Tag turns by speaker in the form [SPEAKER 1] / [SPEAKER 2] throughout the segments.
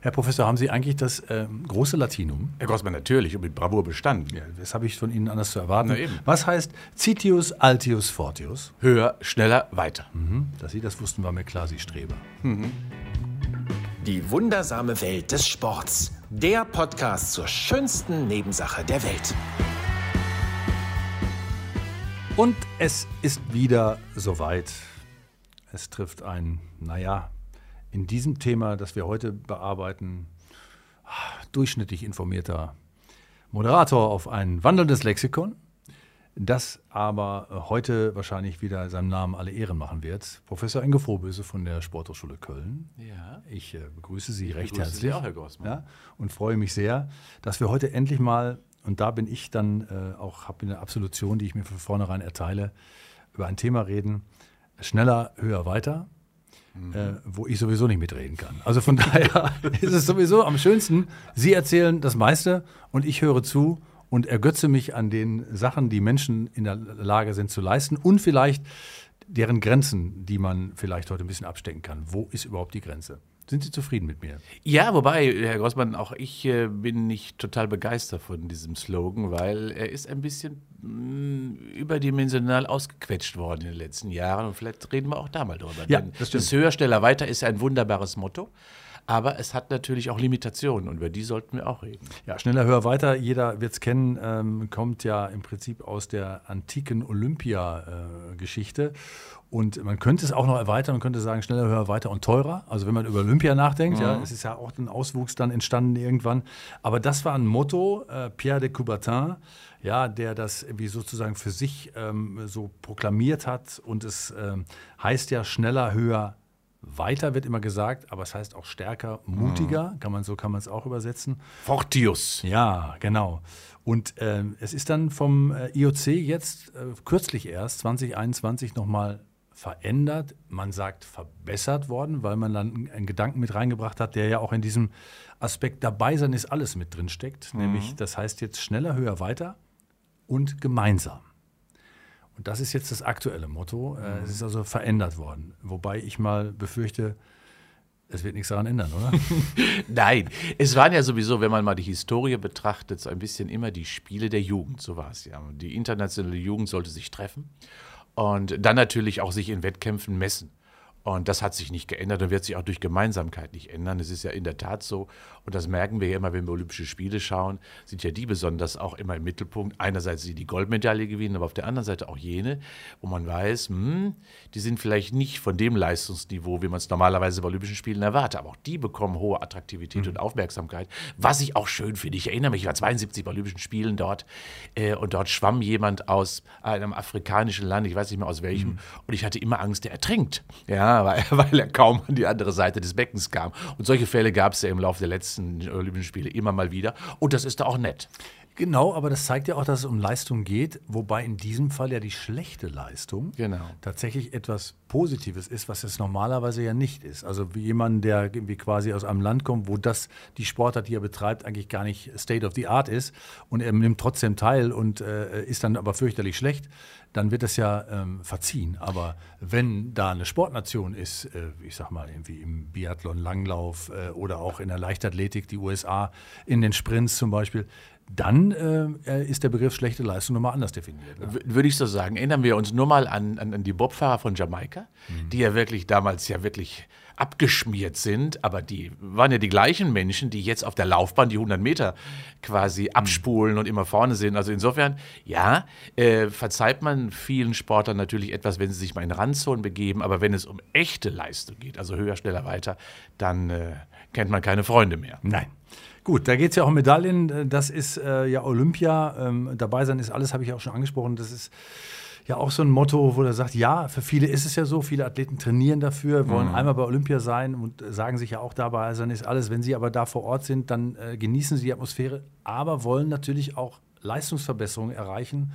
[SPEAKER 1] Herr Professor, haben Sie eigentlich das äh, große Latinum?
[SPEAKER 2] Herr Grossmann, natürlich und mit Bravour bestanden.
[SPEAKER 1] Ja, das habe ich von Ihnen anders zu erwarten.
[SPEAKER 2] Na eben.
[SPEAKER 1] Was heißt Citius Altius Fortius?
[SPEAKER 2] Höher, schneller, weiter.
[SPEAKER 1] Mhm, dass Sie das wussten, war mir klar, Sie Streber.
[SPEAKER 3] Die wundersame Welt des Sports. Der Podcast zur schönsten Nebensache der Welt.
[SPEAKER 1] Und es ist wieder soweit. Es trifft ein, naja, in diesem Thema, das wir heute bearbeiten, durchschnittlich informierter Moderator auf ein wandelndes Lexikon, das aber heute wahrscheinlich wieder seinem Namen alle Ehren machen wird. Professor Inge Frohböse von der Sporthochschule Köln.
[SPEAKER 2] Ja.
[SPEAKER 1] Ich äh, begrüße Sie recht
[SPEAKER 2] begrüße
[SPEAKER 1] herzlich
[SPEAKER 2] Sie auch, Herr Grossmann.
[SPEAKER 1] Ja, und freue mich sehr, dass wir heute endlich mal, und da bin ich dann äh, auch, habe eine Absolution, die ich mir von vornherein erteile, über ein Thema reden, schneller, höher, weiter, äh, wo ich sowieso nicht mitreden kann. Also von daher ist es sowieso am schönsten, Sie erzählen das meiste und ich höre zu und ergötze mich an den Sachen, die Menschen in der Lage sind zu leisten und vielleicht deren Grenzen, die man vielleicht heute ein bisschen abstecken kann. Wo ist überhaupt die Grenze? Sind Sie zufrieden mit mir?
[SPEAKER 2] Ja, wobei, Herr Grossmann, auch ich äh, bin nicht total begeistert von diesem Slogan, weil er ist ein bisschen mh, überdimensional ausgequetscht worden in den letzten Jahren. Und vielleicht reden wir auch da mal drüber.
[SPEAKER 1] Ja,
[SPEAKER 2] Denn
[SPEAKER 1] das stimmt.
[SPEAKER 2] das Höher, schneller, weiter ist ein wunderbares Motto. Aber es hat natürlich auch Limitationen und über die sollten wir auch reden.
[SPEAKER 1] Ja, schneller, höher, weiter. Jeder wird es kennen, ähm, kommt ja im Prinzip aus der antiken Olympia-Geschichte. Und man könnte es auch noch erweitern und könnte sagen, schneller, höher, weiter und teurer. Also wenn man über Olympia nachdenkt, ja, es ist ja auch ein Auswuchs dann entstanden irgendwann. Aber das war ein Motto, äh, Pierre de Coubertin, ja, der das irgendwie sozusagen für sich ähm, so proklamiert hat. Und es ähm, heißt ja schneller, höher, weiter wird immer gesagt, aber es heißt auch stärker, mutiger, kann man so kann man es auch übersetzen.
[SPEAKER 2] Fortius.
[SPEAKER 1] Ja, genau. Und ähm, es ist dann vom äh, IOC jetzt äh, kürzlich erst 2021 nochmal verändert, man sagt verbessert worden, weil man dann einen Gedanken mit reingebracht hat, der ja auch in diesem Aspekt dabei sein ist alles mit drin steckt, nämlich das heißt jetzt schneller, höher, weiter und gemeinsam. Und das ist jetzt das aktuelle Motto. Äh, Es ist also verändert worden, wobei ich mal befürchte, es wird nichts daran ändern, oder?
[SPEAKER 2] Nein, es waren ja sowieso, wenn man mal die Historie betrachtet, so ein bisschen immer die Spiele der Jugend, so war es ja. Die internationale Jugend sollte sich treffen und dann natürlich auch sich in Wettkämpfen messen. Und das hat sich nicht geändert und wird sich auch durch Gemeinsamkeit nicht ändern. Es ist ja in der Tat so, und das merken wir ja immer, wenn wir Olympische Spiele schauen, sind ja die besonders auch immer im Mittelpunkt. Einerseits die die Goldmedaille gewinnen, aber auf der anderen Seite auch jene, wo man weiß, hm, die sind vielleicht nicht von dem Leistungsniveau, wie man es normalerweise bei Olympischen Spielen erwartet. Aber auch die bekommen hohe Attraktivität und Aufmerksamkeit, was ich auch schön finde. Ich erinnere mich, ich war 72 bei Olympischen Spielen dort äh, und dort schwamm jemand aus einem afrikanischen Land, ich weiß nicht mehr aus welchem, und ich hatte immer Angst, der ertrinkt. Ja, weil, weil er kaum an die andere Seite des Beckens kam. Und solche Fälle gab es ja im Laufe der letzten Olympischen Spiele immer mal wieder. Und das ist da auch nett.
[SPEAKER 1] Genau, aber das zeigt ja auch, dass es um Leistung geht, wobei in diesem Fall ja die schlechte Leistung
[SPEAKER 2] Genau.
[SPEAKER 1] tatsächlich etwas Positives ist, was es normalerweise ja nicht ist. Also wie jemand, der irgendwie quasi aus einem Land kommt, wo das die Sportart, die er betreibt, eigentlich gar nicht State of the Art ist und er nimmt trotzdem teil und äh, ist dann aber fürchterlich schlecht, dann wird das ja ähm, verziehen. Aber wenn da eine Sportnation ist, äh, ich sag mal irgendwie im Biathlon, Langlauf äh, oder auch in der Leichtathletik, die USA in den Sprints zum Beispiel, dann äh, ist der Begriff schlechte Leistung nochmal anders definiert. Ne?
[SPEAKER 2] Würde ich so sagen. Erinnern wir uns nur mal an, an, an die Bobfahrer von Jamaika, die ja wirklich damals ja wirklich abgeschmiert sind, aber die waren ja die gleichen Menschen, die jetzt auf der Laufbahn die 100 Meter quasi abspulen und immer vorne sind. Also insofern, ja, äh, verzeiht man vielen Sportlern natürlich etwas, wenn sie sich mal in Randzonen begeben, aber wenn es um echte Leistung geht, also höher, schneller, weiter, dann äh, kennt man keine Freunde mehr.
[SPEAKER 1] Nein. Gut, da geht es ja auch um Medaillen. Das ist äh, ja Olympia. Ähm, dabei sein ist alles, habe ich auch schon angesprochen. Das ist ja auch so ein Motto, wo er sagt, ja, für viele ist es ja so, viele Athleten trainieren dafür, wollen einmal bei Olympia sein und sagen sich ja auch dabei sein ist alles. Wenn sie aber da vor Ort sind, dann äh, genießen sie die Atmosphäre, aber wollen natürlich auch Leistungsverbesserungen erreichen,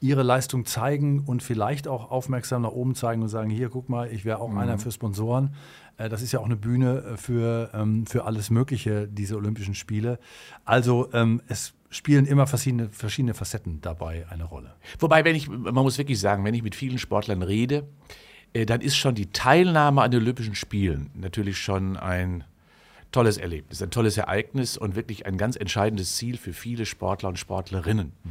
[SPEAKER 1] ihre Leistung zeigen und vielleicht auch aufmerksam nach oben zeigen und sagen, hier, guck mal, ich wäre auch einer für Sponsoren. Äh, Das ist ja auch eine Bühne äh, für, ähm, für alles Mögliche, diese Olympischen Spiele. Also ähm, es spielen immer verschiedene, verschiedene Facetten dabei eine Rolle.
[SPEAKER 2] Wobei, wenn ich, man muss wirklich sagen, wenn ich mit vielen Sportlern rede, äh, dann ist schon die Teilnahme an den Olympischen Spielen natürlich schon ein tolles Erlebnis, ein tolles Ereignis und wirklich ein ganz entscheidendes Ziel für viele Sportler und Sportlerinnen. Mhm.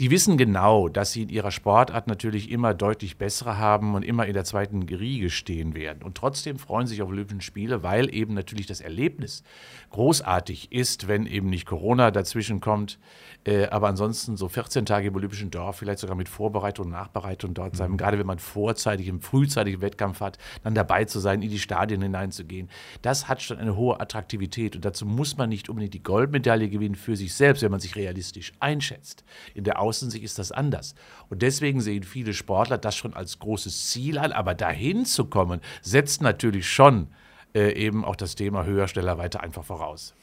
[SPEAKER 2] Die wissen genau, dass sie in ihrer Sportart natürlich immer deutlich bessere haben und immer in der zweiten Riege stehen werden. Und trotzdem freuen sich auf Olympischen Spiele, weil eben natürlich das Erlebnis großartig ist, wenn eben nicht Corona dazwischen kommt. Äh, aber ansonsten so 14 Tage im Olympischen Dorf, vielleicht sogar mit Vorbereitung und Nachbereitung dort sein. Mhm. Gerade wenn man vorzeitig im frühzeitigen Wettkampf hat, dann dabei zu sein, in die Stadien hineinzugehen. Das hat schon eine hohe Attraktivität. Und dazu muss man nicht unbedingt die Goldmedaille gewinnen für sich selbst, wenn man sich realistisch einschätzt. In der Außensicht ist das anders. Und deswegen sehen viele Sportler das schon als großes Ziel an. Aber dahin zu kommen, setzt natürlich schon äh, eben auch das Thema höher, schneller, weiter einfach voraus.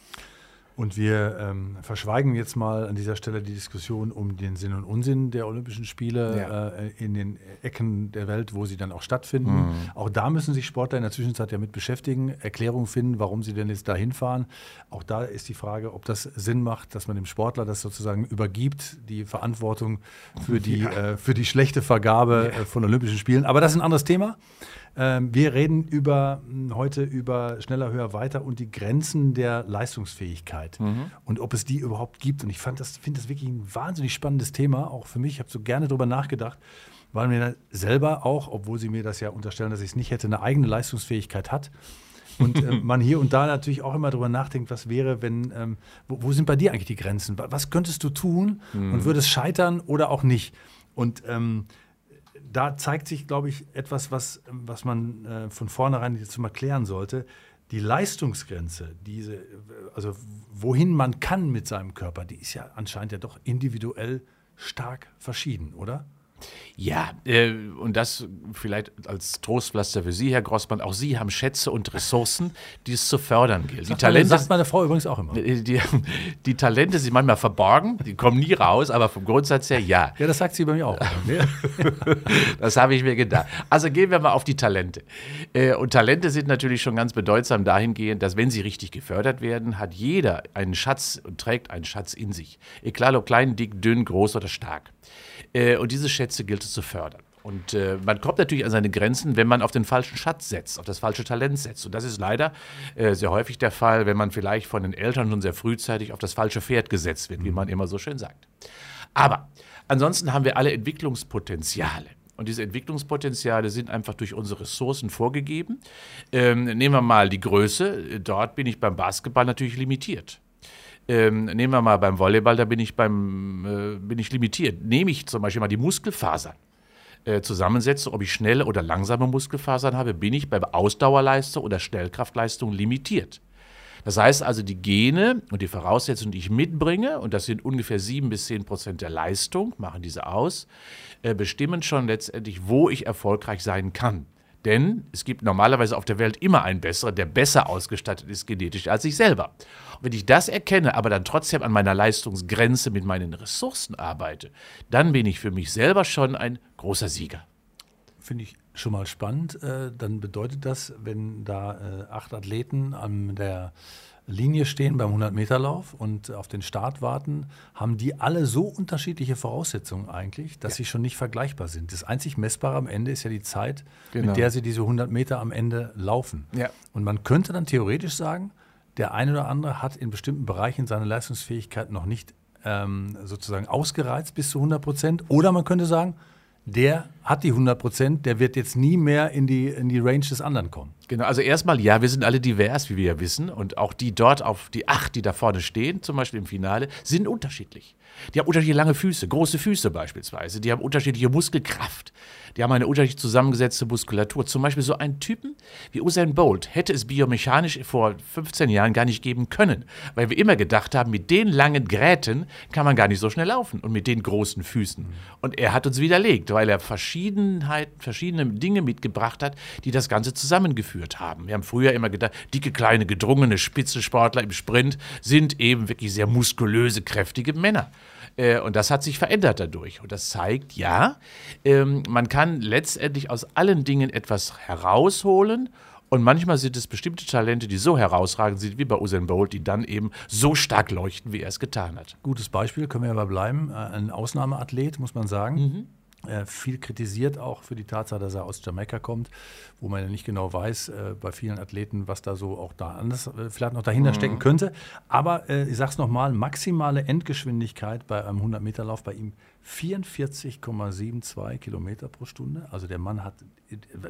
[SPEAKER 1] Und wir ähm, verschweigen jetzt mal an dieser Stelle die Diskussion um den Sinn und Unsinn der Olympischen Spiele ja. äh, in den Ecken der Welt, wo sie dann auch stattfinden. Mhm. Auch da müssen sich Sportler in der Zwischenzeit ja mit beschäftigen, Erklärungen finden, warum sie denn jetzt da hinfahren. Auch da ist die Frage, ob das Sinn macht, dass man dem Sportler das sozusagen übergibt, die Verantwortung für die, ja. äh, für die schlechte Vergabe ja. äh, von Olympischen Spielen. Aber das ist ein anderes Thema. Ähm, wir reden über, hm, heute über schneller, höher, weiter und die Grenzen der Leistungsfähigkeit mhm. und ob es die überhaupt gibt. Und ich das, finde das wirklich ein wahnsinnig spannendes Thema, auch für mich. Ich habe so gerne darüber nachgedacht, weil mir selber auch, obwohl Sie mir das ja unterstellen, dass ich es nicht hätte, eine eigene Leistungsfähigkeit hat. Und äh, man hier und da natürlich auch immer darüber nachdenkt, was wäre, wenn, ähm, wo, wo, sind bei dir eigentlich die Grenzen? Was könntest du tun mhm. und würde es scheitern oder auch nicht? Und ähm, da zeigt sich, glaube ich, etwas, was, was man äh, von vornherein jetzt mal klären sollte. Die Leistungsgrenze, diese, also wohin man kann mit seinem Körper, die ist ja anscheinend ja doch individuell stark verschieden, oder?
[SPEAKER 2] Ja, äh, und das vielleicht als Trostpflaster für Sie, Herr Grossmann. Auch Sie haben Schätze und Ressourcen, die es zu fördern gilt.
[SPEAKER 1] Die Talente, sagt meine Frau übrigens auch immer.
[SPEAKER 2] Die, die, die, Talente sind manchmal verborgen, die kommen nie raus, aber vom Grundsatz her ja.
[SPEAKER 1] Ja, das sagt sie bei mir auch.
[SPEAKER 2] das habe ich mir gedacht. Also gehen wir mal auf die Talente. Äh, und Talente sind natürlich schon ganz bedeutsam dahingehend, dass wenn sie richtig gefördert werden, hat jeder einen Schatz und trägt einen Schatz in sich. Egal ob klein, dick, dünn, groß oder stark. Äh, und diese Schätze gilt es zu fördern. Und äh, man kommt natürlich an seine Grenzen, wenn man auf den falschen Schatz setzt, auf das falsche Talent setzt. Und das ist leider äh, sehr häufig der Fall, wenn man vielleicht von den Eltern schon sehr frühzeitig auf das falsche Pferd gesetzt wird, wie man immer so schön sagt. Aber ansonsten haben wir alle Entwicklungspotenziale. Und diese Entwicklungspotenziale sind einfach durch unsere Ressourcen vorgegeben. Ähm, nehmen wir mal die Größe. Dort bin ich beim Basketball natürlich limitiert. Ähm, nehmen wir mal beim Volleyball, da bin ich, beim, äh, bin ich limitiert. Nehme ich zum Beispiel mal die Muskelfasern äh, zusammensetze, ob ich schnelle oder langsame Muskelfasern habe, bin ich bei Ausdauerleistung oder Schnellkraftleistung limitiert. Das heißt also, die Gene und die Voraussetzungen, die ich mitbringe, und das sind ungefähr sieben bis zehn Prozent der Leistung, machen diese aus, äh, bestimmen schon letztendlich, wo ich erfolgreich sein kann. Denn es gibt normalerweise auf der Welt immer einen besseren, der besser ausgestattet ist genetisch als ich selber. Und wenn ich das erkenne, aber dann trotzdem an meiner Leistungsgrenze mit meinen Ressourcen arbeite, dann bin ich für mich selber schon ein großer Sieger.
[SPEAKER 1] Finde ich schon mal spannend. Äh, dann bedeutet das, wenn da äh, acht Athleten an der Linie stehen beim 100-Meter-Lauf und auf den Start warten, haben die alle so unterschiedliche Voraussetzungen eigentlich, dass ja. sie schon nicht vergleichbar sind. Das einzig Messbare am Ende ist ja die Zeit, genau. mit der sie diese 100 Meter am Ende laufen. Ja. Und man könnte dann theoretisch sagen, der eine oder andere hat in bestimmten Bereichen seine Leistungsfähigkeit noch nicht ähm, sozusagen ausgereizt bis zu 100 Prozent. Oder man könnte sagen, der hat die 100 Prozent, der wird jetzt nie mehr in die, in die Range des anderen kommen.
[SPEAKER 2] Genau, also erstmal, ja, wir sind alle divers, wie wir ja wissen. Und auch die dort auf die acht, die da vorne stehen, zum Beispiel im Finale, sind unterschiedlich. Die haben unterschiedliche lange Füße, große Füße beispielsweise. Die haben unterschiedliche Muskelkraft. Die haben eine unterschiedlich zusammengesetzte Muskulatur. Zum Beispiel so einen Typen wie Usain Bolt hätte es biomechanisch vor 15 Jahren gar nicht geben können, weil wir immer gedacht haben, mit den langen Gräten kann man gar nicht so schnell laufen und mit den großen Füßen. Und er hat uns widerlegt, weil er Verschiedenheit, verschiedene Dinge mitgebracht hat, die das Ganze zusammengeführt haben. Wir haben früher immer gedacht, dicke, kleine, gedrungene Spitzensportler im Sprint sind eben wirklich sehr muskulöse, kräftige Männer. Äh, und das hat sich verändert dadurch. Und das zeigt, ja, ähm, man kann letztendlich aus allen Dingen etwas herausholen. Und manchmal sind es bestimmte Talente, die so herausragend sind wie bei Usain Bolt, die dann eben so stark leuchten, wie er es getan hat.
[SPEAKER 1] Gutes Beispiel, können wir aber bleiben. Äh, ein Ausnahmeathlet, muss man sagen. Mhm. Äh, viel kritisiert auch für die Tatsache, dass er aus Jamaika kommt, wo man ja nicht genau weiß, äh, bei vielen Athleten, was da so auch da anders äh, vielleicht noch dahinter mhm. stecken könnte. Aber äh, ich sage es nochmal, maximale Endgeschwindigkeit bei einem 100-Meter-Lauf bei ihm 44,72 Kilometer pro Stunde. Also der Mann hat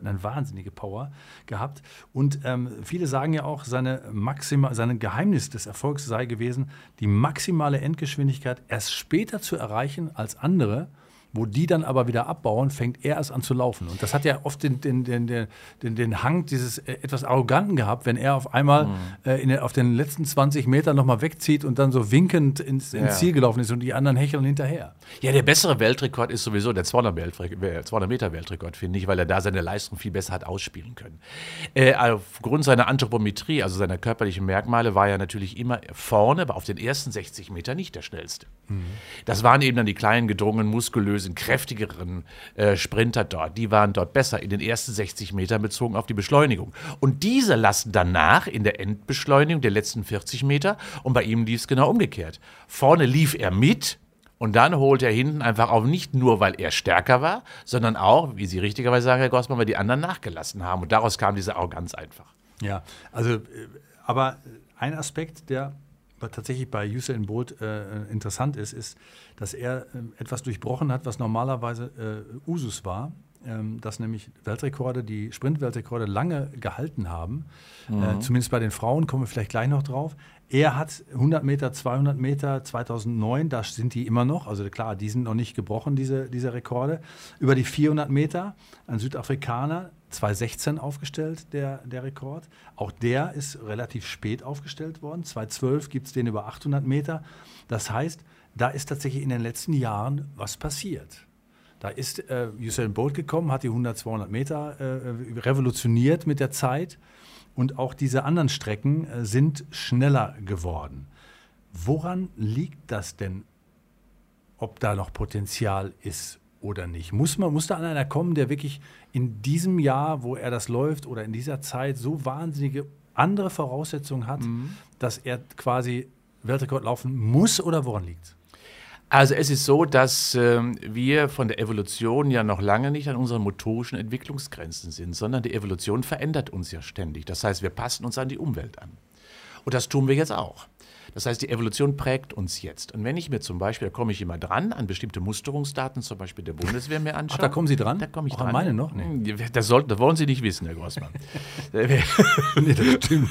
[SPEAKER 1] eine wahnsinnige Power gehabt. Und ähm, viele sagen ja auch, seine Maxima, sein Geheimnis des Erfolgs sei gewesen, die maximale Endgeschwindigkeit erst später zu erreichen als andere wo die dann aber wieder abbauen, fängt er erst an zu laufen. Und das hat ja oft den, den, den, den, den Hang dieses äh, etwas Arroganten gehabt, wenn er auf einmal mhm. äh, in, auf den letzten 20 Metern nochmal wegzieht und dann so winkend ins, ins ja. Ziel gelaufen ist und die anderen hecheln hinterher.
[SPEAKER 2] Ja, der bessere Weltrekord ist sowieso der 200, 200 Meter Weltrekord, finde ich, weil er da seine Leistung viel besser hat ausspielen können. Äh, aufgrund seiner Anthropometrie, also seiner körperlichen Merkmale, war er natürlich immer vorne, aber auf den ersten 60 Metern nicht der schnellste. Mhm. Das waren eben dann die kleinen, gedrungenen, muskulösen muskulösen, kräftigeren äh, Sprinter dort, die waren dort besser in den ersten 60 Metern bezogen auf die Beschleunigung. Und diese lassen danach in der Endbeschleunigung der letzten 40 Meter und bei ihm lief es genau umgekehrt. Vorne lief er mit, und dann holt er hinten einfach auf, nicht nur, weil er stärker war, sondern auch, wie Sie richtigerweise sagen, Herr Gossmann, weil die anderen nachgelassen haben. Und daraus kam diese Arroganz einfach.
[SPEAKER 1] Ja, also, äh, aber ein Aspekt, der tatsächlich bei Usain Bolt äh, interessant ist, ist, dass er äh, etwas durchbrochen hat, was normalerweise äh, Usus war, ähm, dass nämlich Weltrekorde, die Sprintweltrekorde lange gehalten haben. Äh, mhm. zumindest bei den Frauen kommen wir vielleicht gleich noch drauf. Er hat 100 Meter, 200 Meter 2009, da sind die immer noch. Also klar, die sind noch nicht gebrochen, diese, diese Rekorde. Über die 400 Meter, ein Südafrikaner, 2016 aufgestellt, der, der Rekord. Auch der ist relativ spät aufgestellt worden. 2012 gibt es den über 800 Meter. Das heißt, da ist tatsächlich in den letzten Jahren was passiert. Da ist äh, Usain Bolt gekommen, hat die 100, 200 Meter äh, revolutioniert mit der Zeit und auch diese anderen Strecken äh, sind schneller geworden. Woran liegt das denn, ob da noch Potenzial ist oder nicht? Muss, man, muss da einer kommen, der wirklich in diesem Jahr, wo er das läuft oder in dieser Zeit so wahnsinnige andere Voraussetzungen hat, mhm. dass er quasi Weltrekord laufen muss oder woran liegt es?
[SPEAKER 2] Also es ist so, dass äh, wir von der Evolution ja noch lange nicht an unseren motorischen Entwicklungsgrenzen sind, sondern die Evolution verändert uns ja ständig. Das heißt, wir passen uns an die Umwelt an. Und das tun wir jetzt auch. Das heißt, die Evolution prägt uns jetzt. Und wenn ich mir zum Beispiel, da komme ich immer dran, an bestimmte Musterungsdaten, zum Beispiel der Bundeswehr mir anschaue. Ach,
[SPEAKER 1] da kommen Sie dran?
[SPEAKER 2] Da komme ich
[SPEAKER 1] Auch
[SPEAKER 2] dran.
[SPEAKER 1] An meine noch?
[SPEAKER 2] Nee. Das, sollten, das wollen Sie nicht wissen, Herr Grossmann.
[SPEAKER 1] nee, das stimmt.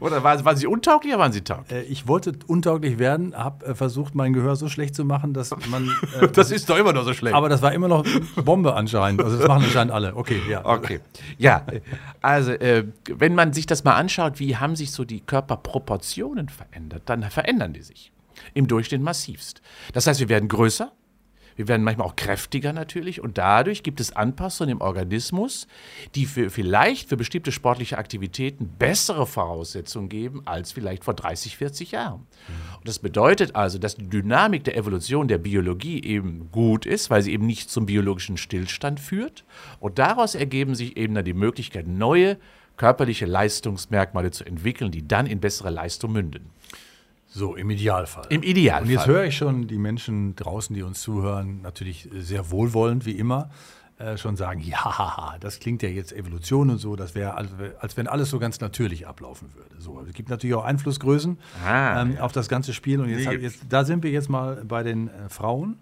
[SPEAKER 2] Oder waren, waren, Sie untauglich oder waren Sie tauglich?
[SPEAKER 1] Äh, ich wollte untauglich werden, habe äh, versucht, mein Gehör so schlecht zu machen, dass man.
[SPEAKER 2] Äh, das ist doch immer noch so schlecht.
[SPEAKER 1] Aber das war immer noch Bombe anscheinend. Also das machen anscheinend alle. Okay, ja.
[SPEAKER 2] Okay. Ja, also äh, wenn man sich das mal anschaut, wie haben sich so die Körperproportionen verändert, dann verändern die sich. Im Durchschnitt massivst. Das heißt, wir werden größer, wir werden manchmal auch kräftiger natürlich und dadurch gibt es Anpassungen im Organismus, die für, vielleicht für bestimmte sportliche Aktivitäten bessere Voraussetzungen geben als vielleicht vor 30, 40 Jahren. Und das bedeutet also, dass die Dynamik der Evolution der Biologie eben gut ist, weil sie eben nicht zum biologischen Stillstand führt. Und daraus ergeben sich eben dann die Möglichkeit, neue körperliche Leistungsmerkmale zu entwickeln, die dann in bessere Leistung münden.
[SPEAKER 1] So, im Idealfall.
[SPEAKER 2] Im Idealfall.
[SPEAKER 1] Und jetzt höre ich schon die Menschen draußen, die uns zuhören, natürlich sehr wohlwollend, wie immer, äh, schon sagen, ja, das klingt ja jetzt Evolution und so, das wäre, als, wenn alles so ganz natürlich ablaufen würde. So, es gibt natürlich auch Einflussgrößen ah, ähm, ja. auf das ganze Spiel. Und jetzt, jetzt, da sind wir jetzt mal bei den äh, Frauen.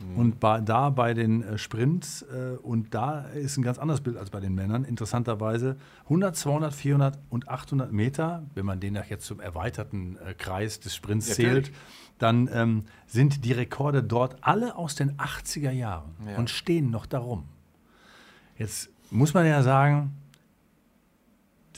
[SPEAKER 1] Mhm. Und bei, da bei den äh, Sprints, äh, und da ist ein ganz anderes Bild als bei den Männern, interessanterweise 100, 200, 400 und 800 Meter, wenn man den jetzt zum erweiterten äh, Kreis des Sprints ja, zählt, dann ähm, sind die Rekorde dort alle aus den 80er Jahren ja. und stehen noch darum. Jetzt muss man ja sagen,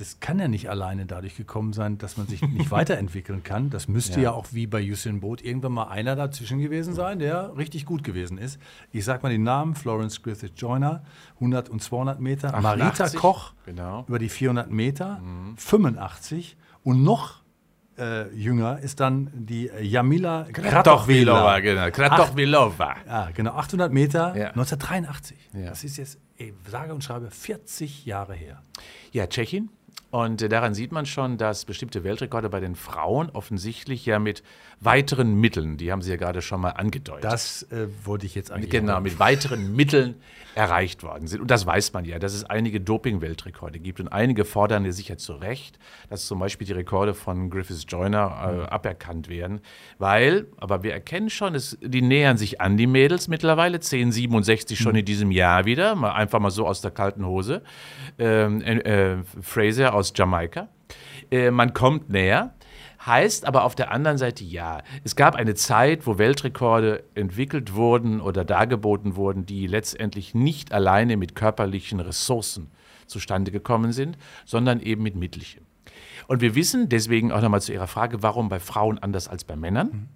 [SPEAKER 1] das kann ja nicht alleine dadurch gekommen sein, dass man sich nicht weiterentwickeln kann. Das müsste ja. ja. auch wie bei Usain Bolt irgendwann mal einer dazwischen gewesen sein, der richtig gut gewesen ist. Ich sage mal den Namen, Florence Griffith Joyner, 100 und 200 Meter. 88, Marita Koch
[SPEAKER 2] genau.
[SPEAKER 1] über die 400 Meter, mhm. 85 und noch äh, jünger ist dann die Jamila
[SPEAKER 2] Kratochvilova. Genau, Kratochvilova.
[SPEAKER 1] Ja, genau, 800 Meter, ja. 1983. Ja. Das ist jetzt, ey, sage und schreibe, 40 Jahre her.
[SPEAKER 2] Ja, Tschechien Und äh, daran sieht man schon, dass bestimmte Weltrekorde bei den Frauen offensichtlich ja mit weiteren Mitteln, die haben Sie ja gerade schon mal angedeutet.
[SPEAKER 1] Das äh, wollte ich jetzt eigentlich.
[SPEAKER 2] Genau, mit weiteren Mitteln erreicht worden sind. Und das weiß man ja, dass es einige Doping-Weltrekorde gibt. Und einige fordern ja sicher zu Recht, dass zum Beispiel die Rekorde von Griffiths Joyner äh, mhm. aberkannt werden. Weil, aber wir erkennen schon, es, die nähern sich an die Mädels mittlerweile, 1067 schon mhm. in diesem Jahr wieder, mal, einfach mal so aus der kalten Hose. Ähm, äh, Fraser aus Jamaika. Äh, man kommt näher. Heißt aber auf der anderen Seite ja. Es gab eine Zeit, wo Weltrekorde entwickelt wurden oder dargeboten wurden, die letztendlich nicht alleine mit körperlichen Ressourcen zustande gekommen sind, sondern eben mit Mittelchen. Und wir wissen deswegen auch nochmal zu Ihrer Frage, warum bei Frauen anders als bei Männern. Mhm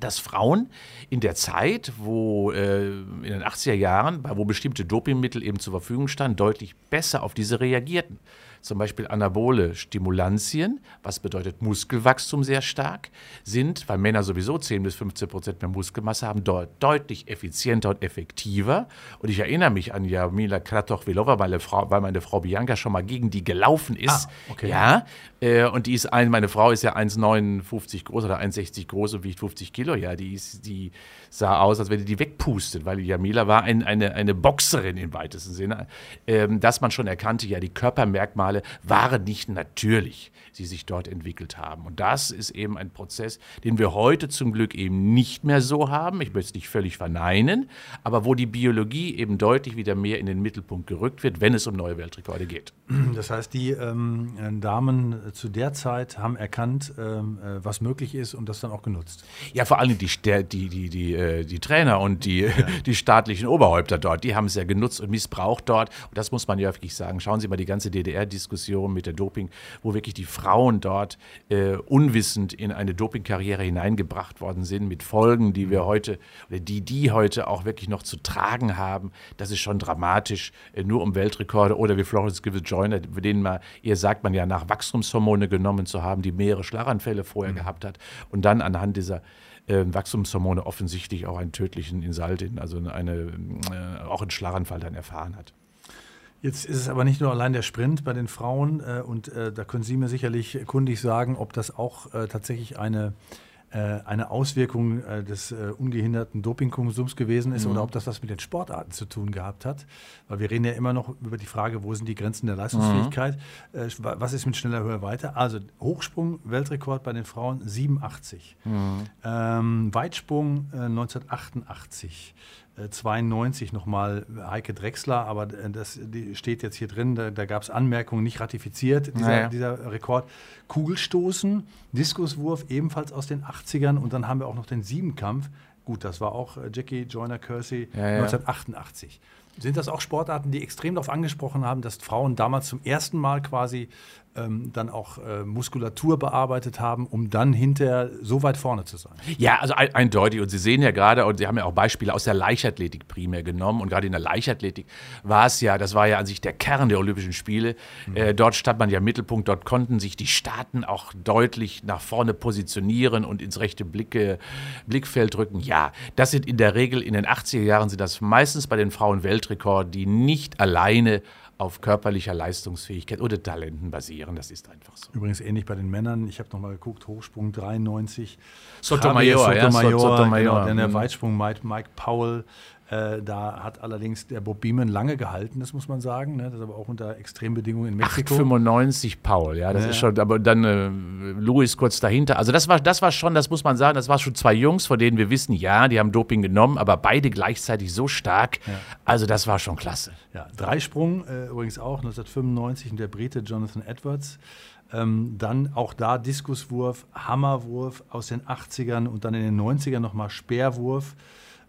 [SPEAKER 2] dass Frauen in der Zeit, wo äh, in den 80er Jahren, wo bestimmte Dopingmittel eben zur Verfügung standen, deutlich besser auf diese reagierten zum Beispiel anabole Stimulantien, was bedeutet Muskelwachstum sehr stark, sind, weil Männer sowieso 10 bis 15 Prozent mehr Muskelmasse haben, dort deutlich effizienter und effektiver. Und ich erinnere mich an Jamila Kratoch-Vilova, weil meine Frau Bianca schon mal gegen die gelaufen ist. Ah, okay. Ja, äh, und die ist ein, meine Frau ist ja 1,59 groß oder 1,60 groß und wiegt 50 Kilo. Ja, die, ist, die sah aus, als wenn die die wegpustet, weil Jamila war ein, eine, eine Boxerin im weitesten Sinne. Ähm, dass man schon erkannte, ja, die Körpermerkmale Merkmale waren nicht natürlich, die sich dort entwickelt haben. Und das ist eben ein Prozess, den wir heute zum Glück eben nicht mehr so haben. Ich möchte es nicht völlig verneinen, aber wo die Biologie eben deutlich wieder mehr in den Mittelpunkt gerückt wird, wenn es um neue Weltrekorde geht.
[SPEAKER 1] Das heißt, die ähm, Damen zu der Zeit haben erkannt, ähm, äh, was möglich ist und das dann auch genutzt.
[SPEAKER 2] Ja, vor allem die, die, die, die, äh, die Trainer und die, ja. die staatlichen Oberhäupter dort, die haben es ja genutzt und missbraucht dort. Und das muss man ja wirklich sagen. Schauen Sie mal die ganze DDR-Diskussion Diskussion mit der Doping, wo wirklich die Frauen dort äh, unwissend in eine Dopingkarriere hineingebracht worden sind, mit Folgen, die wir mhm. heute, oder die die heute auch wirklich noch zu tragen haben. Das ist schon dramatisch, äh, nur um Weltrekorde oder wie Florence Griffith Joyner, denen man, ihr sagt man ja, nach Wachstumshormone genommen zu haben, die mehrere Schlaganfälle vorher mhm. gehabt hat und dann anhand dieser äh, Wachstumshormone offensichtlich auch einen tödlichen Insult, also eine, äh, auch einen Schlaganfall dann erfahren hat.
[SPEAKER 1] Jetzt ist es aber nicht nur allein der Sprint bei den Frauen äh, und äh, da können Sie mir sicherlich kundig sagen, ob das auch äh, tatsächlich eine, eine Auswirkung äh, des äh, ungehinderten Dopingkonsums gewesen ist mhm. oder ob das was mit den Sportarten zu tun gehabt hat. Weil wir reden ja immer noch über die Frage, wo sind die Grenzen der Leistungsfähigkeit? Mhm. was ist mit schneller Höher weiter? Also Hochsprung, Weltrekord bei den Frauen 87. Mhm. Ähm, Weitsprung 1988. 92 nochmal Heike Drechsler, aber das steht jetzt hier drin, da, da gab es Anmerkungen, nicht ratifiziert, dieser, naja. dieser, Rekord. Kugelstoßen, Diskuswurf ebenfalls aus den 80ern und dann haben wir auch noch den Siebenkampf. Gut, das war auch äh, Jackie Joyner Kersey ja, ja. 1988. Sind das auch Sportarten, die extrem darauf angesprochen haben, dass Frauen damals zum ersten Mal quasi ähm, dann auch äh, Muskulatur bearbeitet haben, um dann hinterher so weit vorne zu sein.
[SPEAKER 2] Ja, also ein, eindeutig. Und Sie sehen ja gerade, und Sie haben ja auch Beispiele aus der Leichtathletik primär genommen. Und gerade in der Leichtathletik war es ja, das war ja an sich der Kern der Olympischen Spiele. Mhm. Äh, dort stand man ja im Mittelpunkt, dort konnten sich die Staaten auch deutlich nach vorne positionieren und ins rechte Blicke, Blickfeld rücken. Ja, das sind in der Regel, in den 80er Jahren sind das meistens bei den Frauen Weltrekorde, die nicht alleine auf körperlicher Leistungsfähigkeit oder Talenten basieren. Das ist einfach so.
[SPEAKER 1] Übrigens ähnlich bei den Männern. Ich habe nochmal geguckt, Hochsprung 93.
[SPEAKER 2] Sotomayor,
[SPEAKER 1] Sotomayor, ja, Sotomayor. Genau, dann der mhm. Weitsprung Mike, Mike Powell. Äh, da hat allerdings der Bob Beeman lange gehalten, das muss man sagen. Ne? Das ist aber auch unter Extrembedingungen in Mexiko.
[SPEAKER 2] 8,95 Paul, ja, das ja. ist schon, aber dann äh, Louis kurz dahinter. Also das war, das war schon, das muss man sagen, das war schon zwei Jungs, von denen wir wissen, ja, die haben Doping genommen, aber beide gleichzeitig so stark. Ja. Also das war schon klasse.
[SPEAKER 1] Ja, Dreisprung äh, übrigens auch 1995 und der Brite Jonathan Edwards. Ähm, dann auch da Diskuswurf, Hammerwurf aus den 80ern und dann in den 90ern nochmal Speerwurf.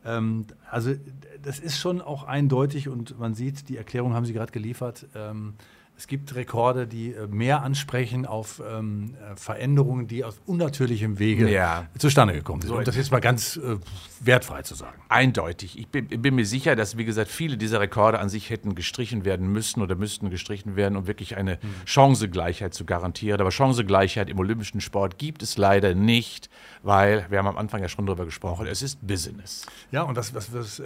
[SPEAKER 1] Ähm, also das ist schon auch eindeutig und man sieht, die Erklärung haben Sie gerade geliefert. Ähm, es gibt Rekorde, die äh, mehr ansprechen auf ähm, äh, Veränderungen, die aus unnatürlichem Wege ja. zustande gekommen sind. Und das ist mal ganz äh, wertfrei zu sagen.
[SPEAKER 2] Eindeutig. Ich bin, bin, mir sicher, dass, wie gesagt, viele dieser Rekorde an sich hätten gestrichen werden müssen oder müssten gestrichen werden, um wirklich eine mhm. Chancengleichheit zu garantieren. Aber Chancengleichheit im olympischen Sport gibt es leider nicht, weil, wir haben am Anfang ja schon darüber gesprochen, es ist Business.
[SPEAKER 1] Ja, und was, was, was äh,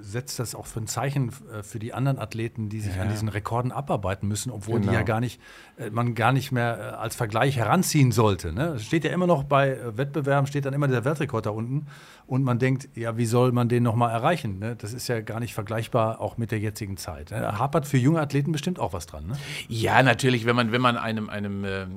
[SPEAKER 1] setzt das auch für ein Zeichen für die anderen Athleten, die sich ja. an diesen Rekorden abarbeiten müssen? Müssen, obwohl
[SPEAKER 2] Genau.
[SPEAKER 1] die ja gar nicht, äh, man gar nicht mehr äh, als Vergleich heranziehen sollte. Ne? Es steht ja immer noch bei äh, Wettbewerben, steht dann immer der Weltrekord da unten und man denkt, ja, wie soll man den nochmal erreichen? Ne? Das ist ja gar nicht vergleichbar, auch mit der jetzigen Zeit. Ne? Hapert für junge Athleten bestimmt auch was dran. Ne?
[SPEAKER 2] Ja, natürlich, wenn man, wenn man einem, einem ähm,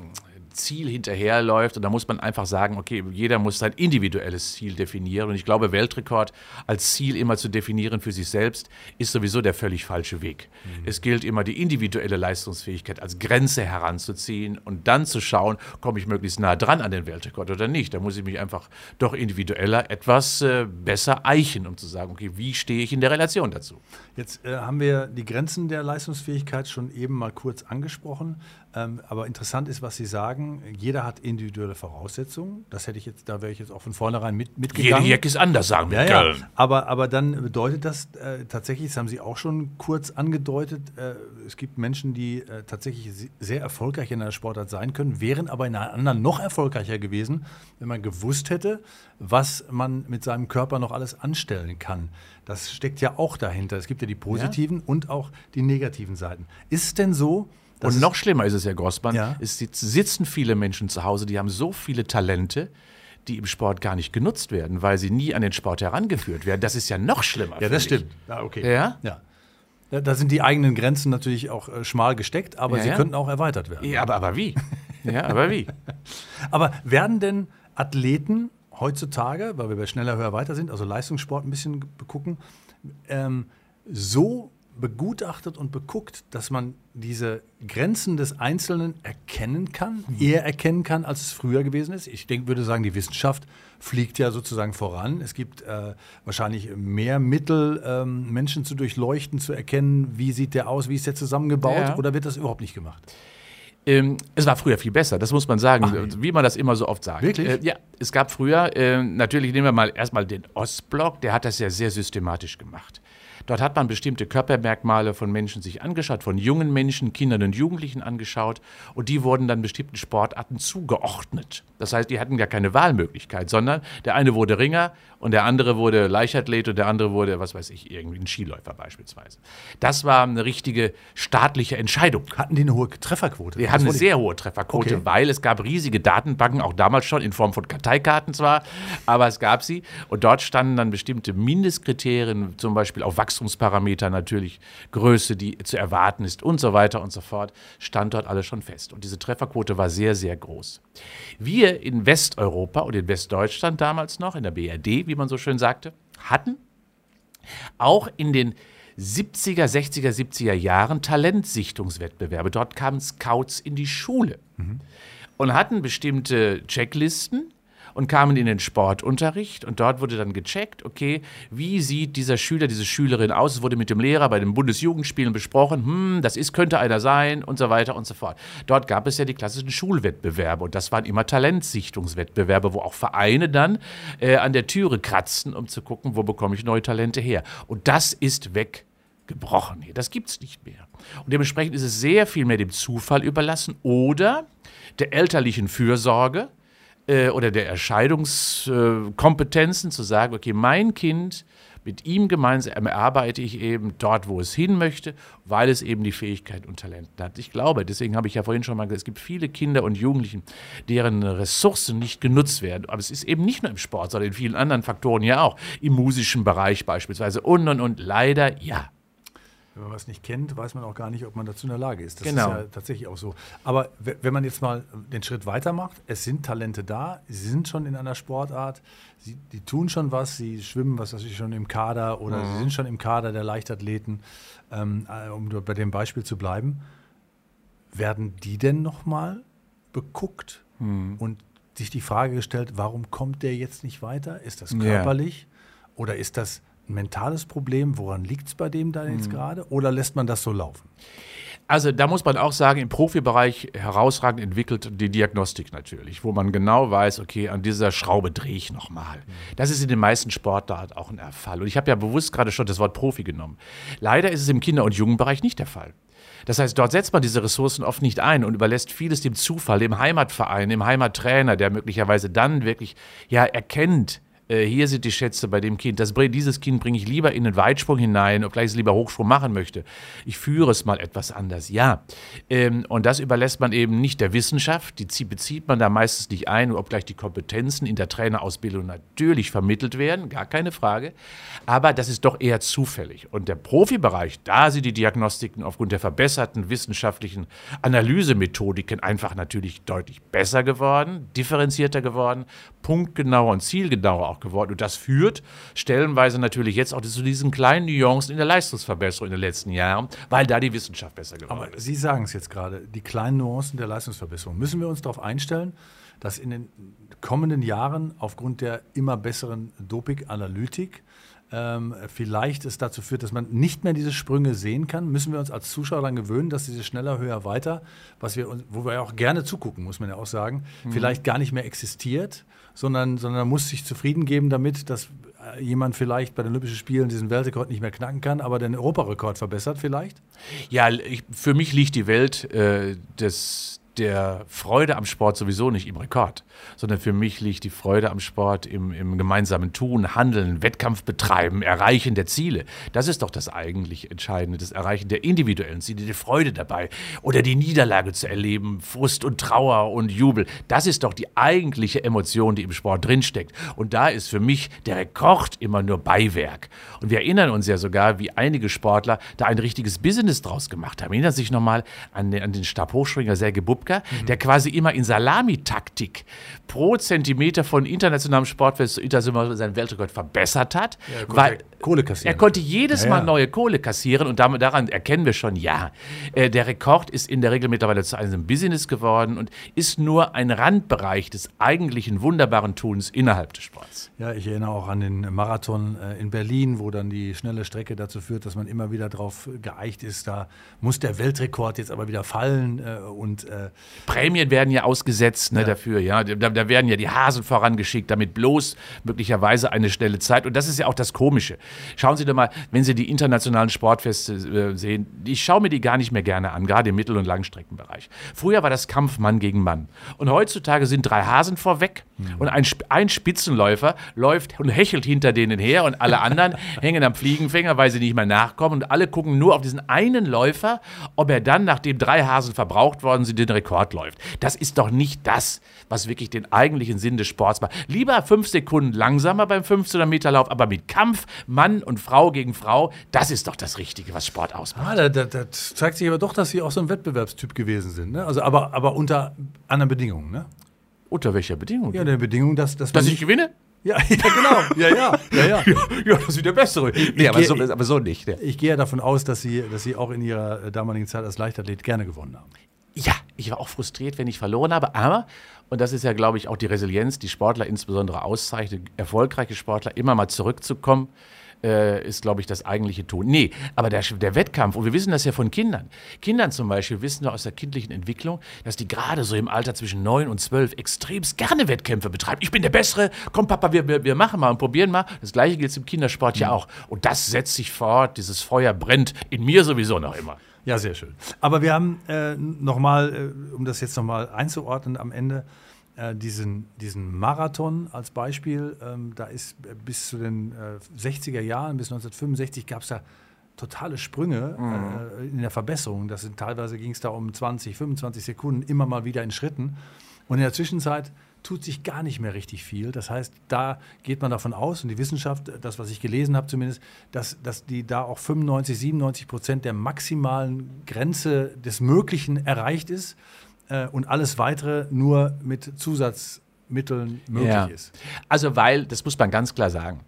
[SPEAKER 2] Ziel hinterherläuft und da muss man einfach sagen, okay, jeder muss sein individuelles Ziel definieren und ich glaube, Weltrekord als Ziel immer zu definieren für sich selbst ist sowieso der völlig falsche Weg. Es gilt immer die individuelle Leistungsfähigkeit als Grenze heranzuziehen und dann zu schauen, komme ich möglichst nah dran an den Weltrekord oder nicht. Da muss ich mich einfach doch individueller etwas äh, besser eichen, um zu sagen, okay, wie stehe ich in der Relation dazu?
[SPEAKER 1] Jetzt äh, haben wir die Grenzen der Leistungsfähigkeit schon eben mal kurz angesprochen. Ähm, aber interessant ist, was Sie sagen. Jeder hat individuelle Voraussetzungen. Das hätte ich jetzt, da wäre ich jetzt auch von vornherein mit, mitgegangen.
[SPEAKER 2] Jack ist anders, sagen wir
[SPEAKER 1] Ja, ja. Aber, aber dann bedeutet das äh, tatsächlich, das haben Sie auch schon kurz angedeutet, äh, es gibt Menschen, die äh, tatsächlich se- sehr erfolgreich in einer Sportart sein können, wären aber in einer anderen noch erfolgreicher gewesen, wenn man gewusst hätte, was man mit seinem Körper noch alles anstellen kann. Das steckt ja auch dahinter. Es gibt ja die positiven und auch die negativen Seiten. Ist es denn so, dass
[SPEAKER 2] Und noch schlimmer ist es, Herr Grossmann,
[SPEAKER 1] Ja.
[SPEAKER 2] es sitz- sitzen viele Menschen zu Hause, die haben so viele Talente, die im Sport gar nicht genutzt werden, weil sie nie an den Sport herangeführt werden. Das ist ja noch schlimmer.
[SPEAKER 1] Ja, das stimmt. Ja, okay.
[SPEAKER 2] Ja?
[SPEAKER 1] ja. Ja, Da sind die eigenen Grenzen natürlich auch äh, schmal gesteckt, aber
[SPEAKER 2] Ja,
[SPEAKER 1] sie
[SPEAKER 2] ja.
[SPEAKER 1] könnten auch erweitert werden.
[SPEAKER 2] Ja, aber, aber wie? Ja, aber wie?
[SPEAKER 1] Aber werden denn Athleten heutzutage, weil wir bei schneller, höher, weiter sind, also Leistungssport ein bisschen gucken, ähm, so begutachtet und beguckt, dass man diese Grenzen des Einzelnen erkennen kann, eher erkennen kann, als es früher gewesen ist. Ich denke, würde sagen, die Wissenschaft fliegt ja sozusagen voran. Es gibt äh, wahrscheinlich mehr Mittel, ähm, Menschen zu durchleuchten, zu erkennen, wie sieht der aus, wie ist der zusammengebaut,
[SPEAKER 2] Ja.
[SPEAKER 1] oder wird das überhaupt nicht gemacht?
[SPEAKER 2] Ähm, es war früher viel besser, das muss man sagen,
[SPEAKER 1] Ach,
[SPEAKER 2] wie man das immer so oft sagt.
[SPEAKER 1] Wirklich?
[SPEAKER 2] Äh, ja, es gab früher, äh, natürlich nehmen wir mal erstmal den Ostblock, der hat das ja sehr systematisch gemacht. Dort hat man bestimmte Körpermerkmale von Menschen sich angeschaut, von jungen Menschen, Kindern und Jugendlichen angeschaut und die wurden dann bestimmten Sportarten zugeordnet. Das heißt, die hatten gar keine Wahlmöglichkeit, sondern der eine wurde Ringer und der andere wurde Leichtathlet und der andere wurde, was weiß ich, irgendwie ein Skiläufer beispielsweise. Das war eine richtige staatliche Entscheidung.
[SPEAKER 1] Hatten die eine hohe Trefferquote?
[SPEAKER 2] Wir
[SPEAKER 1] Das
[SPEAKER 2] haben eine sehr hohe Trefferquote,
[SPEAKER 1] Okay.
[SPEAKER 2] weil es gab riesige Datenbanken, auch damals schon in Form von Karteikarten zwar, aber es gab sie. Und dort standen dann bestimmte Mindestkriterien, zum Beispiel auf Wachstumsparameter natürlich, Größe, die zu erwarten ist und so weiter und so fort, stand dort alles schon fest. Und diese Trefferquote war sehr, sehr groß. Wir in Westeuropa und in Westdeutschland damals noch, in der BRD, wie man so schön sagte, hatten auch in den 70er, 60er, 70er Jahren Talentsichtungswettbewerbe. Dort kamen Scouts in die Schule und hatten bestimmte Checklisten und kamen in den Sportunterricht und dort wurde dann gecheckt, okay, wie sieht dieser Schüler, diese Schülerin aus? Es wurde mit dem Lehrer bei den Bundesjugendspielen besprochen, hm, das ist, könnte einer sein und so weiter und so fort. Dort gab es ja die klassischen Schulwettbewerbe und das waren immer Talentsichtungswettbewerbe, wo auch Vereine dann äh, an der Türe kratzten, um zu gucken, wo bekomme ich neue Talente her. Und das ist weg gebrochen hier. Das gibt es nicht mehr. Und dementsprechend ist es sehr viel mehr dem Zufall überlassen oder der elterlichen Fürsorge äh, oder der Erscheidungskompetenzen zu sagen, okay, mein Kind, mit ihm gemeinsam erarbeite ich eben dort, wo es hin möchte, weil es eben die Fähigkeiten und Talente hat. Ich glaube, deswegen habe ich ja vorhin schon mal gesagt, es gibt viele Kinder und Jugendlichen, deren Ressourcen nicht genutzt werden. Aber es ist eben nicht nur im Sport, sondern in vielen anderen Faktoren ja auch. Im musischen Bereich beispielsweise und und und. Leider ja.
[SPEAKER 1] Wenn man was nicht kennt, weiß man auch gar nicht, ob man dazu in der Lage ist. Das
[SPEAKER 2] Genau.
[SPEAKER 1] ist ja tatsächlich auch so. Aber wenn man jetzt mal den Schritt weitermacht, es sind Talente da, sie sind schon in einer Sportart, sie, die tun schon was, sie schwimmen, was weiß ich, schon im Kader oder sie sind schon im Kader der Leichtathleten, ähm, äh, um bei dem Beispiel zu bleiben. Werden die denn nochmal beguckt und sich die Frage gestellt, warum kommt der jetzt nicht weiter? Ist das
[SPEAKER 2] Ja.
[SPEAKER 1] körperlich oder ist das ein mentales Problem? Woran liegt es bei dem da jetzt gerade? Oder lässt man das so laufen?
[SPEAKER 2] Also da muss man auch sagen, im Profibereich herausragend entwickelt die Diagnostik natürlich, wo man genau weiß, okay, an dieser Schraube drehe ich nochmal. Das ist in den meisten Sportarten auch ein Fall. Und ich habe ja bewusst gerade schon das Wort Profi genommen. Leider ist es im Kinder- und Jugendbereich nicht der Fall. Das heißt, dort setzt man diese Ressourcen oft nicht ein und überlässt vieles dem Zufall, dem Heimatverein, dem Heimattrainer, der möglicherweise dann wirklich ja erkennt, äh, hier sind die Schätze bei dem Kind. Das, dieses Kind bringe ich lieber in den Weitsprung hinein, obgleich ich es lieber Hochsprung machen möchte. Ich führe es mal etwas anders, ja. Ähm, und das überlässt man eben nicht der Wissenschaft, die bezieht man da meistens nicht ein, obgleich die Kompetenzen in der Trainerausbildung natürlich vermittelt werden, gar keine Frage. Aber das ist doch eher zufällig. Und der Profibereich, da sind die Diagnostiken aufgrund der verbesserten wissenschaftlichen Analysemethodiken einfach natürlich deutlich besser geworden, differenzierter geworden, punktgenauer und zielgenauer auch geworden. Und das führt stellenweise natürlich jetzt auch zu diesen kleinen Nuancen in der Leistungsverbesserung in den letzten Jahren, weil da die Wissenschaft besser geworden
[SPEAKER 1] Aber ist. Sie sagen es jetzt gerade, die kleinen Nuancen der Leistungsverbesserung. Müssen wir uns darauf einstellen, dass in den kommenden Jahren aufgrund der immer besseren Doping-Analytik ähm, vielleicht es dazu führt, dass man nicht mehr diese Sprünge sehen kann, müssen wir uns als Zuschauer dann gewöhnen, dass diese schneller, höher, weiter, was wir, wo wir ja auch gerne zugucken, muss man ja auch sagen, mhm. vielleicht gar nicht mehr existiert, sondern, sondern muss sich zufrieden geben damit, dass äh, jemand vielleicht bei den Olympischen Spielen diesen Weltrekord nicht mehr knacken kann, aber den Europarekord verbessert vielleicht?
[SPEAKER 2] Ja, ich, für mich liegt die Welt äh, des, der Freude am Sport sowieso nicht im Rekord, sondern für mich liegt die Freude am Sport im, im, gemeinsamen Tun, Handeln, Wettkampf betreiben, Erreichen der Ziele. Das ist doch das eigentlich Entscheidende, das Erreichen der individuellen Ziele, die Freude dabei oder die Niederlage zu erleben, Frust und Trauer und Jubel. Das ist doch die eigentliche Emotion, die im Sport drinsteckt. Und da ist für mich der Rekord immer nur Beiwerk. Und wir erinnern uns ja sogar, wie einige Sportler da ein richtiges Business draus gemacht haben. Erinnern sich nochmal an den, an den Stabhochspringer Serge Bubka, Olympia, mhm. der quasi immer in Salamitaktik pro Zentimeter von internationalem Sportfest seinen Weltrekord verbessert hat. Ja, weil Kohle kassieren. Er konnte jedes ja, Mal neue Kohle kassieren und damit, daran erkennen wir schon, ja, äh, der Rekord ist in der Regel mittlerweile zu einem Business geworden und ist nur ein Randbereich des eigentlichen wunderbaren Tuns innerhalb des Sports.
[SPEAKER 1] Ja, ich erinnere auch an den Marathon äh, in Berlin, wo dann die schnelle Strecke dazu führt, dass man immer wieder darauf geeicht ist, da muss der Weltrekord jetzt aber wieder fallen äh, und äh,
[SPEAKER 2] Prämien werden ja ausgesetzt ne, ja. dafür, ja. Da, da, werden ja die Hasen vorangeschickt, damit bloß möglicherweise eine schnelle Zeit. Und das ist ja auch das Komische. Schauen Sie doch mal, wenn Sie die internationalen Sportfeste äh, sehen, ich schaue mir die gar nicht mehr gerne an, gerade im Mittel- und Langstreckenbereich. Früher war das Kampf Mann gegen Mann. Und heutzutage sind drei Hasen vorweg mhm. und ein, ein Spitzenläufer läuft und hechelt hinter denen her und alle anderen hängen am Fliegenfänger, weil sie nicht mehr nachkommen. Und alle gucken nur auf diesen einen Läufer, ob er dann, nachdem drei Hasen verbraucht worden sind, den Rekord läuft. Das ist doch nicht das, was wirklich den eigentlichen Sinn des Sports macht. Lieber fünf Sekunden langsamer beim 1500 Meter Lauf, aber mit Kampf, Mann und Frau gegen Frau, das ist doch das Richtige, was Sport ausmacht. Ah,
[SPEAKER 1] da, da, da zeigt sich aber doch, dass Sie auch so ein Wettbewerbstyp gewesen sind. Ne? Also, aber, aber unter anderen Bedingungen. Ne?
[SPEAKER 2] Unter welcher Bedingung?
[SPEAKER 1] Ja, der Bedingung, dass, dass,
[SPEAKER 2] dass ich gewinne?
[SPEAKER 1] Ja, ja, genau. Ja, ja, ja, ja.
[SPEAKER 2] ja, das ist der bessere. Nee, aber, gehe, so, aber so nicht. Ja.
[SPEAKER 1] Ich gehe davon aus, dass Sie, dass Sie auch in Ihrer damaligen Zeit als Leichtathlet gerne gewonnen haben.
[SPEAKER 2] Ja, ich war auch frustriert, wenn ich verloren habe, aber, und das ist ja, glaube ich, auch die Resilienz, die Sportler insbesondere auszeichnet, erfolgreiche Sportler immer mal zurückzukommen, äh, ist, glaube ich, das eigentliche Tun. Nee, aber der, der Wettkampf, und wir wissen das ja von Kindern. Kindern zum Beispiel wissen wir aus der kindlichen Entwicklung, dass die gerade so im Alter zwischen neun und zwölf extremst gerne Wettkämpfe betreiben. Ich bin der Bessere, komm Papa, wir, wir, wir machen mal und probieren mal. Das gleiche gilt im Kindersport mhm. ja auch. Und das setzt sich fort, dieses Feuer brennt in mir sowieso noch immer.
[SPEAKER 1] Ja, sehr schön. Aber wir haben äh, nochmal, äh, um das jetzt nochmal einzuordnen am Ende, äh, diesen, diesen Marathon als Beispiel. Ähm, da ist bis zu den äh, 60er Jahren, bis 1965 gab es da totale Sprünge mhm. äh, in der Verbesserung. Das sind teilweise ging es da um 20, 25 Sekunden immer mal wieder in Schritten. Und in der Zwischenzeit tut sich gar nicht mehr richtig viel. Das heißt, da geht man davon aus, und die Wissenschaft, das, was ich gelesen habe zumindest, dass, dass die da auch 95, 97 Prozent der maximalen Grenze des Möglichen erreicht ist äh, und alles weitere nur mit Zusatzmitteln möglich ja. ist.
[SPEAKER 2] Also, weil, das muss man ganz klar sagen,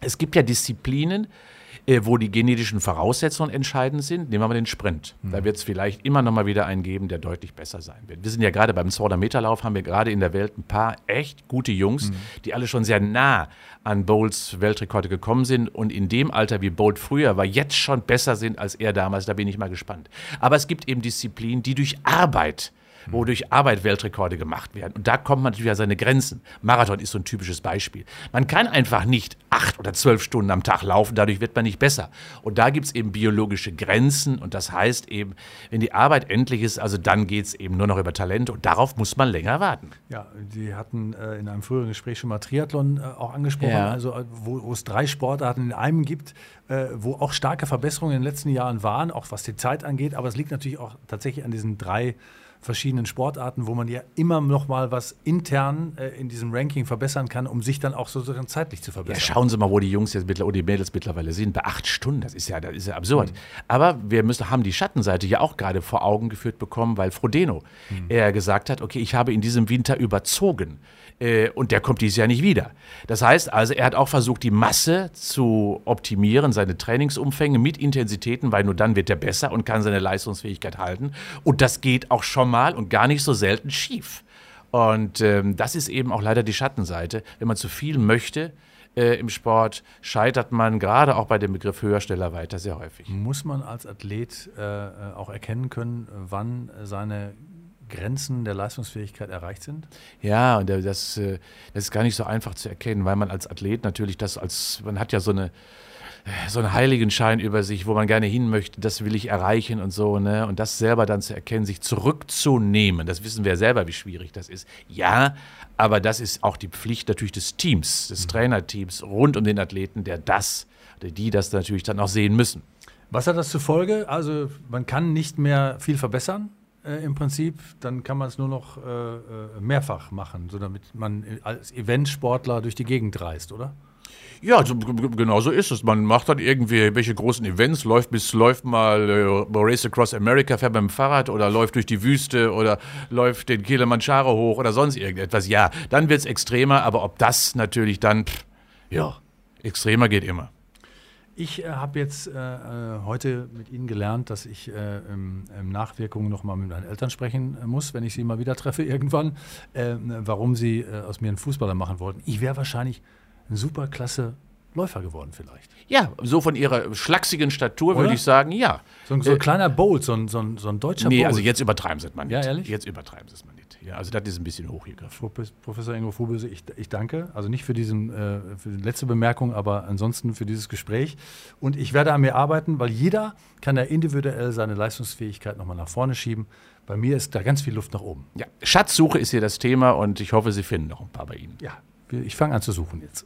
[SPEAKER 2] es gibt ja Disziplinen, äh, wo die genetischen Voraussetzungen entscheidend sind. Nehmen wir mal den Sprint. Mhm. Da wird es vielleicht immer noch mal wieder einen geben, der deutlich besser sein wird. Wir sind ja gerade beim 200-Meter-Lauf, haben wir gerade in der Welt ein paar echt gute Jungs, mhm. die alle schon sehr nah an Bowles Weltrekorde gekommen sind und in dem Alter, wie Bolt früher war, jetzt schon besser sind als er damals. Da bin ich mal gespannt. Aber es gibt eben Disziplinen, die durch Arbeit wo durch Arbeit Weltrekorde gemacht werden. Und da kommt man natürlich an seine Grenzen. Marathon ist so ein typisches Beispiel. Man kann einfach nicht acht oder zwölf Stunden am Tag laufen, dadurch wird man nicht besser. Und da gibt es eben biologische Grenzen und das heißt eben, wenn die Arbeit endlich ist, also dann geht es eben nur noch über Talente und darauf muss man länger warten.
[SPEAKER 1] Ja, Sie hatten äh, in einem früheren Gespräch schon mal Triathlon äh, auch angesprochen,
[SPEAKER 2] Ja.
[SPEAKER 1] also äh, wo, wo es drei Sportarten in einem gibt, äh, wo auch starke Verbesserungen in den letzten Jahren waren, auch was die Zeit angeht, aber es liegt natürlich auch tatsächlich an diesen drei verschiedenen Sportarten, wo man ja immer noch mal was intern äh, in diesem Ranking verbessern kann, um sich dann auch sozusagen zeitlich zu
[SPEAKER 2] Ja,
[SPEAKER 1] verbessern.
[SPEAKER 2] schauen Sie mal, wo die Jungs jetzt mittlerweile, oder die Mädels mittlerweile sind. Bei acht Stunden, das ist ja, das ist ja absurd. Aber wir müssen, haben die Schattenseite ja auch gerade vor Augen geführt bekommen, weil Frodeno er gesagt hat, okay, ich habe in diesem Winter überzogen. Äh, und der kommt dieses Jahr nicht wieder. Das heißt also, er hat auch versucht, die Masse zu optimieren, seine Trainingsumfänge mit Intensitäten, weil nur dann wird er besser und kann seine Leistungsfähigkeit halten. Und das geht auch schon mal und gar nicht so selten schief. Und ähm, das ist eben auch leider die Schattenseite. Wenn man zu viel möchte äh, im Sport, scheitert man gerade auch bei dem Begriff höher, schneller, weiter sehr häufig.
[SPEAKER 1] Muss man als Athlet äh, äh, auch erkennen können, wann seine Grenzen der Leistungsfähigkeit erreicht sind?
[SPEAKER 2] Ja, und der- das, äh, das ist gar nicht so einfach zu erkennen, weil man als Athlet natürlich das als, man hat ja so eine so einen Heiligenschein über sich, wo man gerne hin möchte, das will ich erreichen und so, ne? Und das selber dann zu erkennen, sich zurückzunehmen, das wissen wir ja selber, wie schwierig das ist. Ja, aber das ist auch die Pflicht natürlich des Teams, des Trainerteams rund um den Athleten, der das, oder die das natürlich dann auch sehen müssen.
[SPEAKER 1] Was hat das zur Folge? Also man kann nicht mehr viel verbessern äh, im Prinzip, dann kann man es nur noch äh, äh, mehrfach machen, so damit man als Eventsportler durch die Gegend reist, oder?
[SPEAKER 2] Ja, so, genau so ist es. Man macht dann irgendwie welche großen Events, läuft bis läuft mal äh, Race Across America, fährt mit dem Fahrrad oder läuft durch die Wüste oder läuft den Kilimanjaro hoch oder sonst irgendetwas. Ja, dann wird es extremer, aber ob das natürlich dann, pff, ja, extremer geht immer.
[SPEAKER 1] Ich äh, habe jetzt äh, äh, heute mit Ihnen gelernt, dass ich äh, im, im Nachwirkungen noch mal mit meinen Eltern sprechen äh, muss, wenn ich sie mal wieder treffe irgendwann, äh, warum sie aus mir einen Fußballer machen wollten. Ich wäre wahrscheinlich ein super klasse Läufer geworden vielleicht.
[SPEAKER 2] Ja, so von ihrer schlachsigen Statur würde ich sagen, ja.
[SPEAKER 1] So, ein- so ein
[SPEAKER 2] Äh,
[SPEAKER 1] kleiner Bolt, so ein, so ein, so ein deutscher
[SPEAKER 2] Nee,
[SPEAKER 1] Bolt.
[SPEAKER 2] also jetzt übertreiben sie es mal nicht.
[SPEAKER 1] Ja, ehrlich?
[SPEAKER 2] Jetzt übertreiben sie es mal nicht. Ja, also das ist ein bisschen hochgegriffen.
[SPEAKER 1] Prof- Professor Ingo Voböse, ich, ich danke. Also nicht für, diesen, äh, für die letzte Bemerkung, aber ansonsten für dieses Gespräch. Und ich werde an mir arbeiten, weil jeder kann ja individuell seine Leistungsfähigkeit nochmal nach vorne schieben. Bei mir ist da ganz viel Luft nach oben.
[SPEAKER 2] Ja, Schatzsuche ist hier das Thema und ich hoffe, Sie finden noch ein paar bei Ihnen.
[SPEAKER 1] Ja, ich fange an zu suchen jetzt.